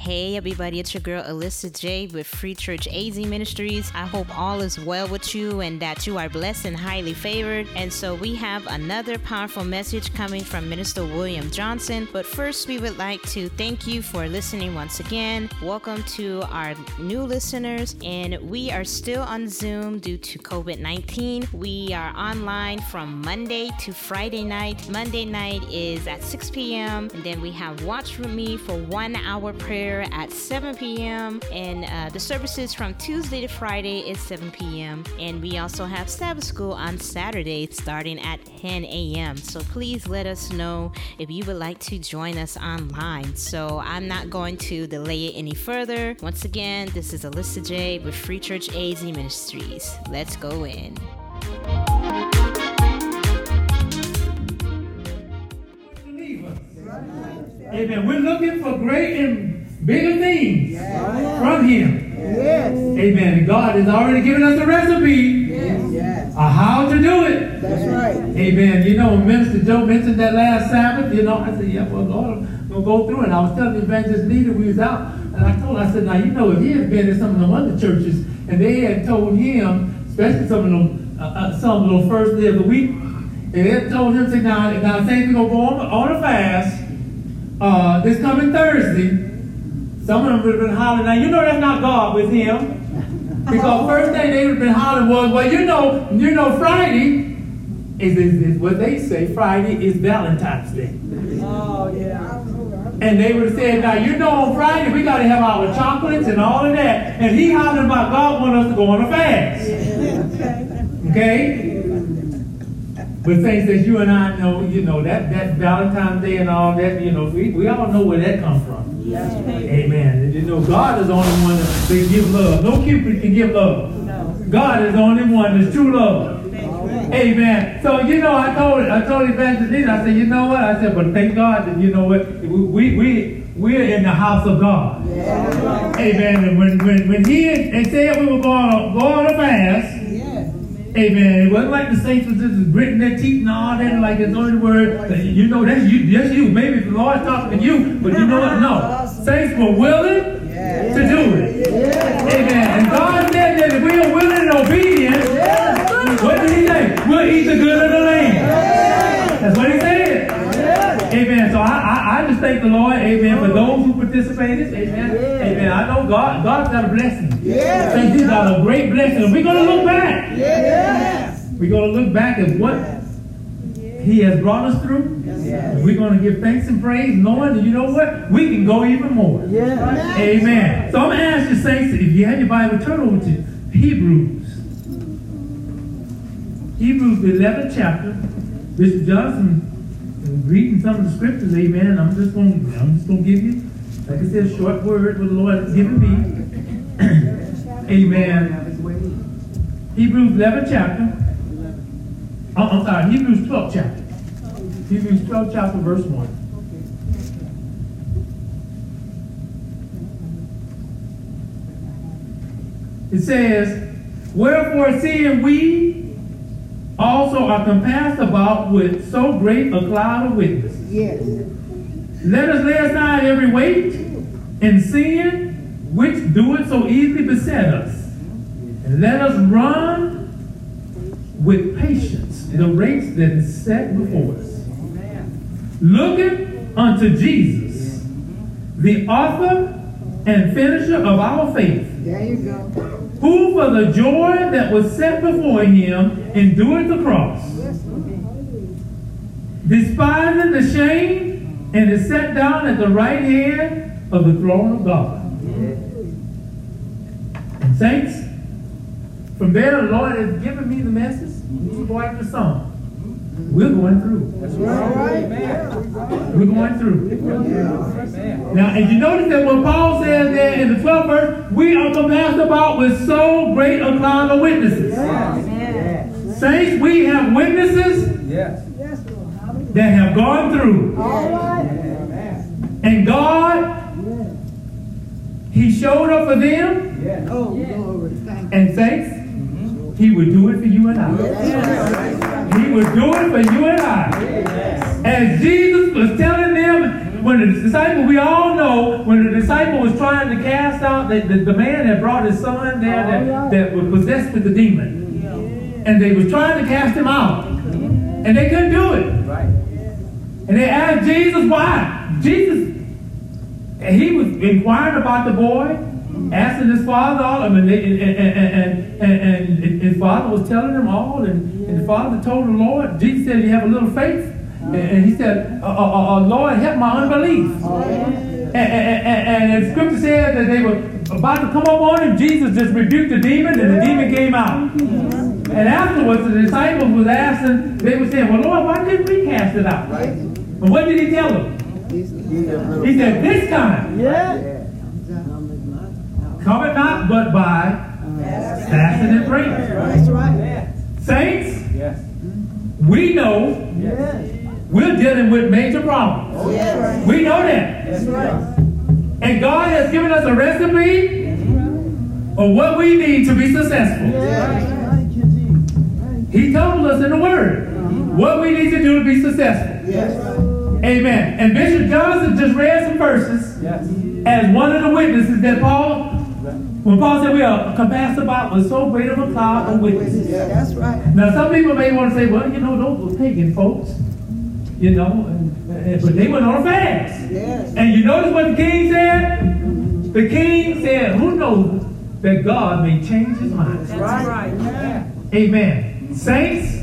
Hey everybody, it's your girl Alyssa J with Free Church AZ Ministries. I hope all is well with you and that you are blessed and highly favored. And so we have another powerful message coming from Minister William Johnson. But first, we would like to thank you for listening once again. Welcome to our new listeners, and we are still on Zoom due to COVID 19. We are online from Monday to Friday night. Monday night is at 6 p.m., and then we have Watch with Me for one hour prayer at 7 p.m. And uh, the services from Tuesday to Friday is 7 p.m. And we also have Sabbath School on Saturday starting at 10 a.m. So please let us know if you would like to join us online. So I'm not going to delay it any further. Once again, this is Alyssa J with Free Church AZ Ministries. Let's go in. Amen. We're looking for great and bigger things yes. from Him. Yes. Amen. And God has already given us a recipe yes. of how to do it. That's right. Amen. You know, Minister Joe mentioned that last Sabbath. You know, I said, yeah, well, Lord, I'm going to go through it. I was telling the evangelist leader, we was out, and I told her, I said, now, you know, if he had been in some of them other churches, and they had told him, especially some of them, uh, uh, some of the first day of the week, and they had told him, say, now, now, say we're going to go on, on a fast uh, this coming Thursday, some of them would have been hollering. Now, you know that's not God with him. Because first thing they would have been hollering was, well, you know, you know, Friday is, is, is what they say, Friday is Valentine's Day. Oh, yeah. And they would have said, now, you know, on Friday we got to have our chocolates and all of that. And he hollering about God want us to go on a fast. Yeah. Okay? But things that you and I know, you know, that, that Valentine's Day and all that, you know, we, we all know where that comes from. Yes. Amen. You know, God is the only one that can give love. No Cupid can give love. No. God is the only one that's true love. Amen. So you know, I told I told Evangelist, I said, you know what? I said, but thank God that you know what we we we're in the house of God. Yeah. Amen. And when when when he and said we were going go on a fast. Amen. It wasn't like the saints was just gritting their teeth and all that, like it's only word. You know, that's you. That's you. Maybe the Lord's talking to you, but you know what? No. Saints were willing yeah. to do it. Yeah. Amen. And God said that if we are willing and obedient, yeah. what did He say? We'll eat the good of the land. That's what He said. Amen. So I, I, I, just thank the Lord, amen, for those who participated. Amen. Amen. I know God, God's got a blessing. Yeah. Thank He's got a great blessing. We're going to look back. Yeah. We're going to look back at what He has brought us through. Yes. We're going to give thanks and praise, knowing that you know what? We can go even more. Yeah. Amen. So I'm going to ask you, Saints, if you have your Bible, turn over to Hebrews. Hebrews, the 11th chapter. Bishop Johnson reading some of the scriptures, amen. I'm just going I'm just gonna give you, like I said, a short word what the Lord has given me. amen. Hebrews 11 chapter. Oh, I'm sorry, Hebrews 12 chapter. Hebrews 12 chapter, verse 1. It says, Wherefore seeing we also are compassed about with so great a cloud of witnesses. Yes. Let us lay aside every weight and sin which doeth so easily beset us. And let us run with patience the race that is set before us. Looking unto Jesus, the author and finisher of our faith. There you go who for the joy that was set before him endured the cross, despising the shame, and is set down at the right hand of the throne of God. And saints, from there the Lord has given me the message. We're going the song. We're going through. That's right. We're going through. Now, and you notice that when Paul says there in the 12th verse, we are compassed about with so great a cloud of witnesses. Yes. Saints, we have witnesses yes. that have gone through. And God, He showed up for them. Yes. Oh, and saints, He would do it for you and I. He would do it for you and I. As Jesus was telling them when the disciple, we all know when the disciple was trying to cast out, the, the, the man that brought his son there oh, that, that was possessed with the demon. And they was trying to cast him out. And they couldn't do it. Right. And they asked Jesus why. Jesus, and he was inquiring about the boy, asking his father all of them, and, they, and, and, and, and, his father was telling him all, and, and the father told the Lord, Jesus said, you have a little faith? And, he said, uh, uh, uh, Lord, help my unbelief. And, and, and, the scripture said that they were about to come up on him. Jesus just rebuked the demon, and the demon came out. And afterwards, the disciples was asking, they were saying, well, Lord, why didn't we cast it out? Right. And what did he tell them? He said, this time, Yeah. Come it not but by fasting and praying. That's right. Saints, Yes. we know Yes. we're dealing with major problems. Oh, yes. We know that. That's right. And God has given us a recipe of what we need to be successful. Yes. Thank you, Jesus. He told us in the Word uh-huh. what we need to do to be successful. Yes. Amen. And Bishop Johnson just read some verses Yes. as one of the witnesses that Paul, when Paul said we are compassed about with so great of a cloud of witnesses. Yeah, That's right. Now, some people may want to say, well, you know, those were pagan folks, you know, and, and- but they went on a fast. Yes. And you notice what the king said? The king said, who knows that God may change his mind? That's right. Yeah. Amen. Saints,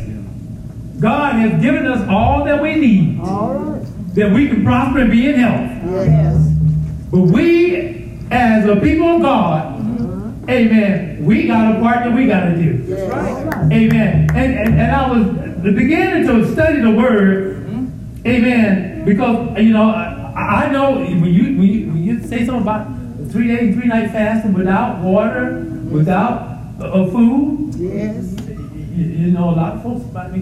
God has given us all that we need All right. that we can prosper and be in health. Yes. But we, as a people of God, amen, we got a part that we got to do. That's right. Amen. And, and, and I was the beginning to study the word, amen, because, you know, I, I know when you, when, you, when you say something about three days, three night fasting without water, without uh, food, Yes. you, you know, a lot of folks about me,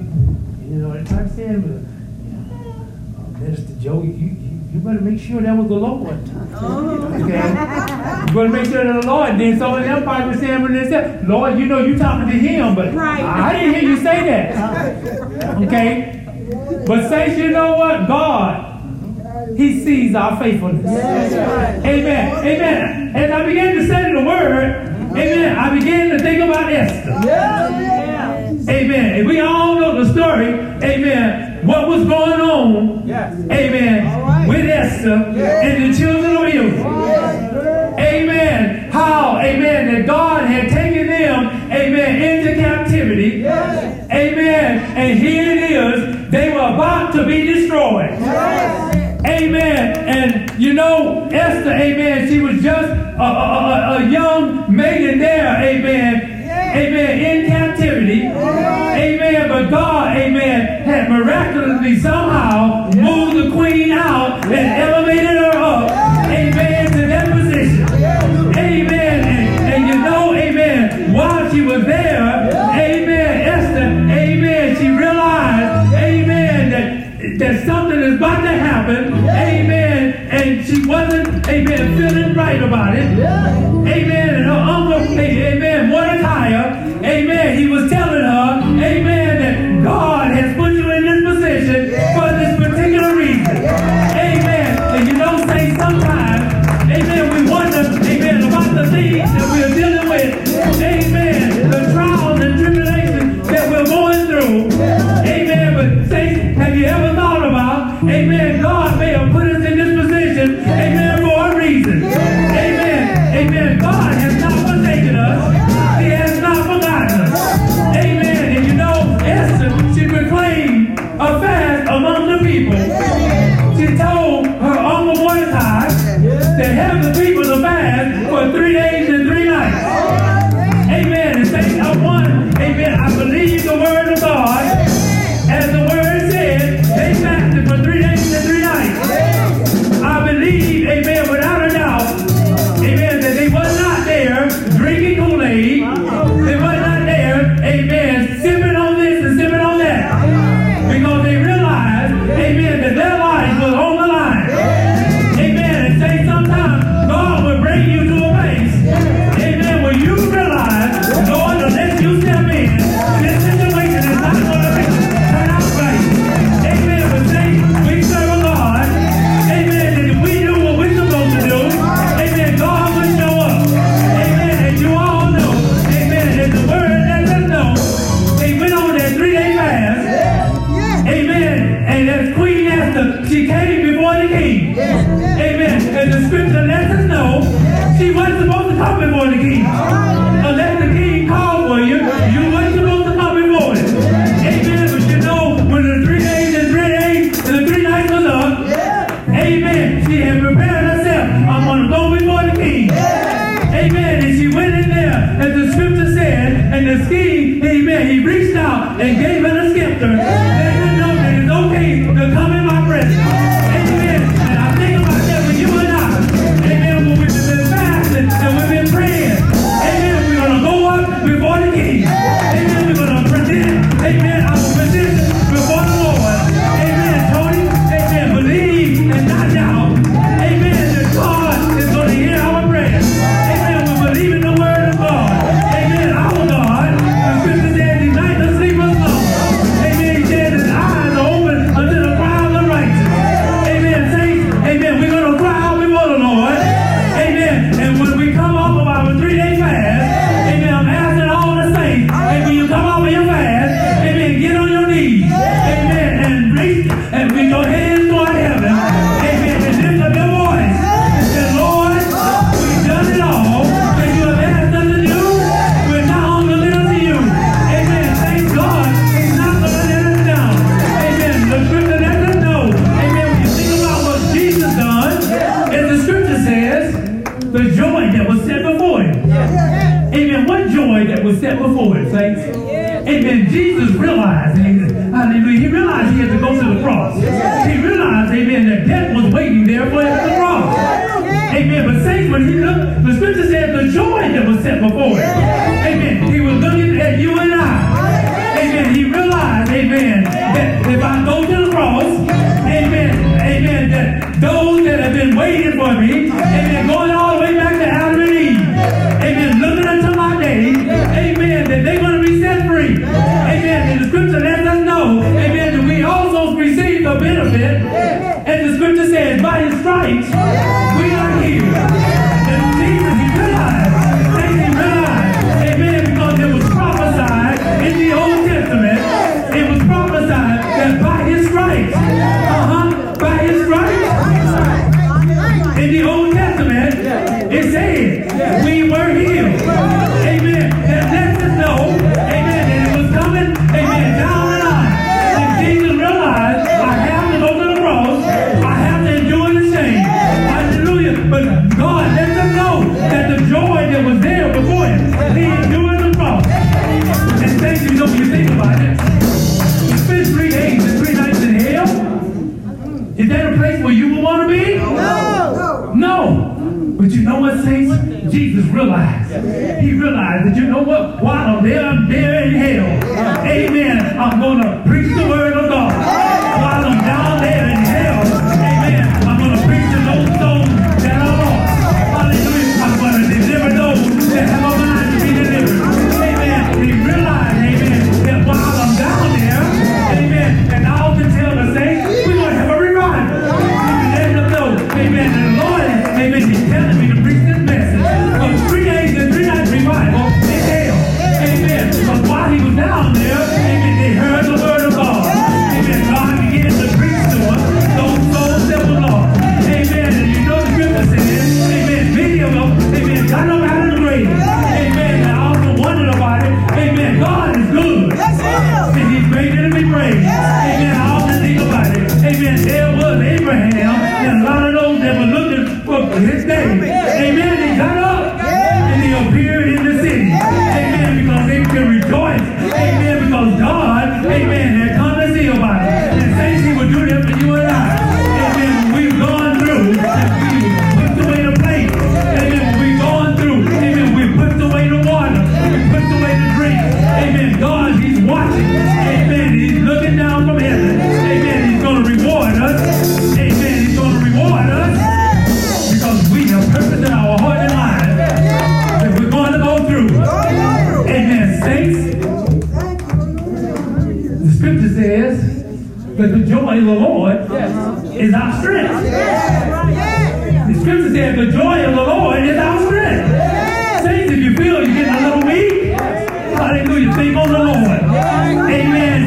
you know, they try to say, but, uh, Minister Joe, you, you, better make sure that was the Lord. Oh. Okay? You better make sure that the Lord did. So them probably saying when they said, Lord, you know you're talking to him, but Right. I didn't hear you say that. Okay? But saints, you know what? God, He sees our faithfulness. Right. Amen. Amen. As I began to study the word, amen, I began to think about Esther. Yes. Amen. And we all know the story. Amen. What was going on? Yes. Amen. With Esther and the children of Israel. Amen. How, amen, that God had taken them, amen, into captivity. Amen. And here it is. They were about to be destroyed. Amen. And you know, Esther, amen, she was just a, a, a young maiden there, amen. Amen. In captivity. Amen. But God, amen, had miraculously somehow moved the queen out and elevated her up. Amen. To that position. Amen. And, and you know, amen, while she was there, amen, Esther, amen, she realized, amen, that, that something is about to happen. Amen. And she wasn't, amen, feeling right about it. Amen. Amen, Mordecai, amen, he was telling Antioch, the head of the people of man for three days and three nights. Amen. And say, I want, amen, I believe him, see him. the joy that was set before him. Yeah. Amen. What joy that was set before him, saints? Yeah. Amen. Jesus realized, amen, hallelujah, he realized he had to go to the cross. Yeah. He realized, amen, that death was waiting there for him at the cross. Amen. But saints, when he looked, the scripture said the joy that was set before him. Amen. He was looking at you and I. Amen. He realized, amen, that if I go to the cross, amen, amen, that those that have been waiting for me, his name. Amen. He's not But the joy of the Lord yes. is our strength. Yes. The scripture says the joy of the Lord is our strength. Yes. Saints, if you feel you're getting a little weak, hallelujah, think on the Lord. Amen.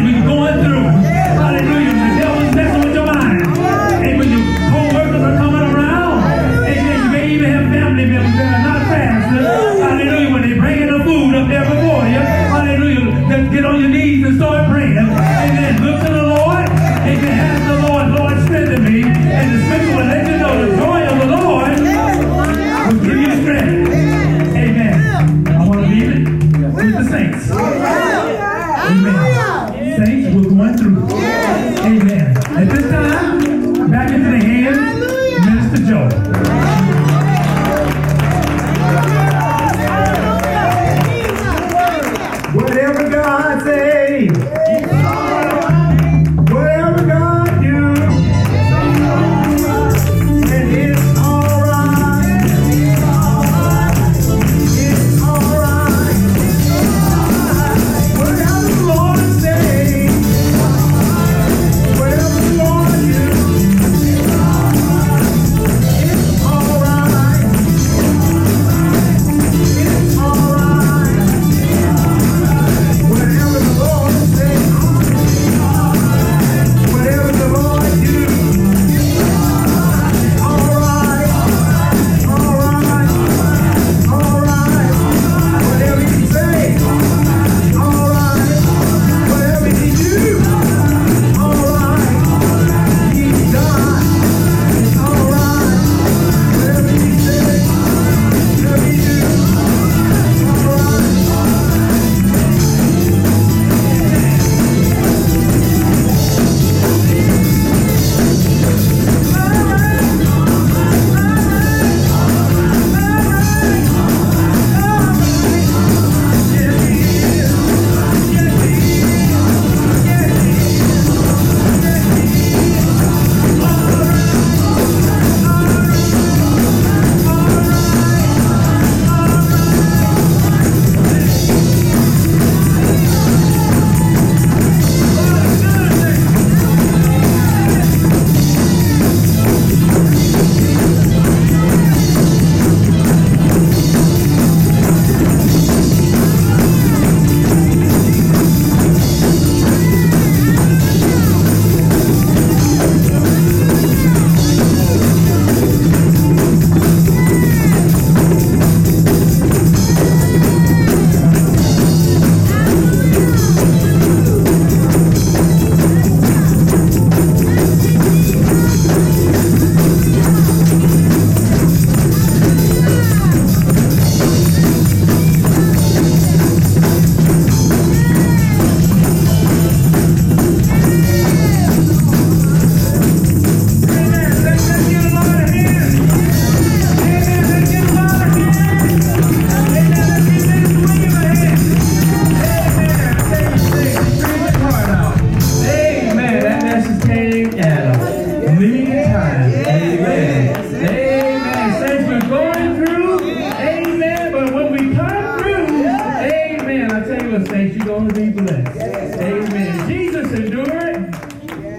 Going to be blessed. Amen. Jesus endured.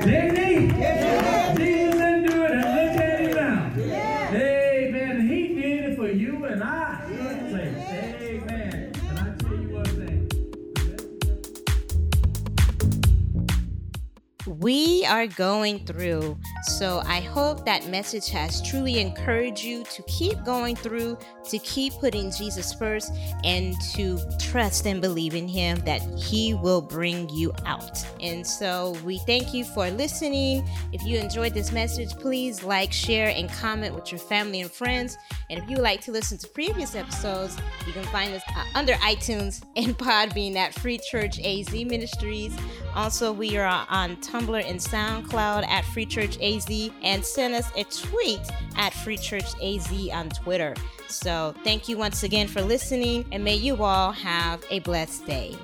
Didn't he? Jesus endured and look at him now. Amen. He did it for you and I. Saints. Amen. And I tell you what, saints. We are going through. So I hope that message has truly encouraged you to keep going through, to keep putting Jesus first, and to trust and believe in Him that He will bring you out. And so we thank you for listening. If you enjoyed this message, please like, share, and comment with your family and friends. And if you would like to listen to previous episodes, you can find us uh, under iTunes and Podbean at Free Church AZ Ministries. Also, we are on Tumblr and SoundCloud at Free Church AZ, and send us a tweet at Free Church AZ on Twitter. Thank you once again for listening, and may you all have a blessed day.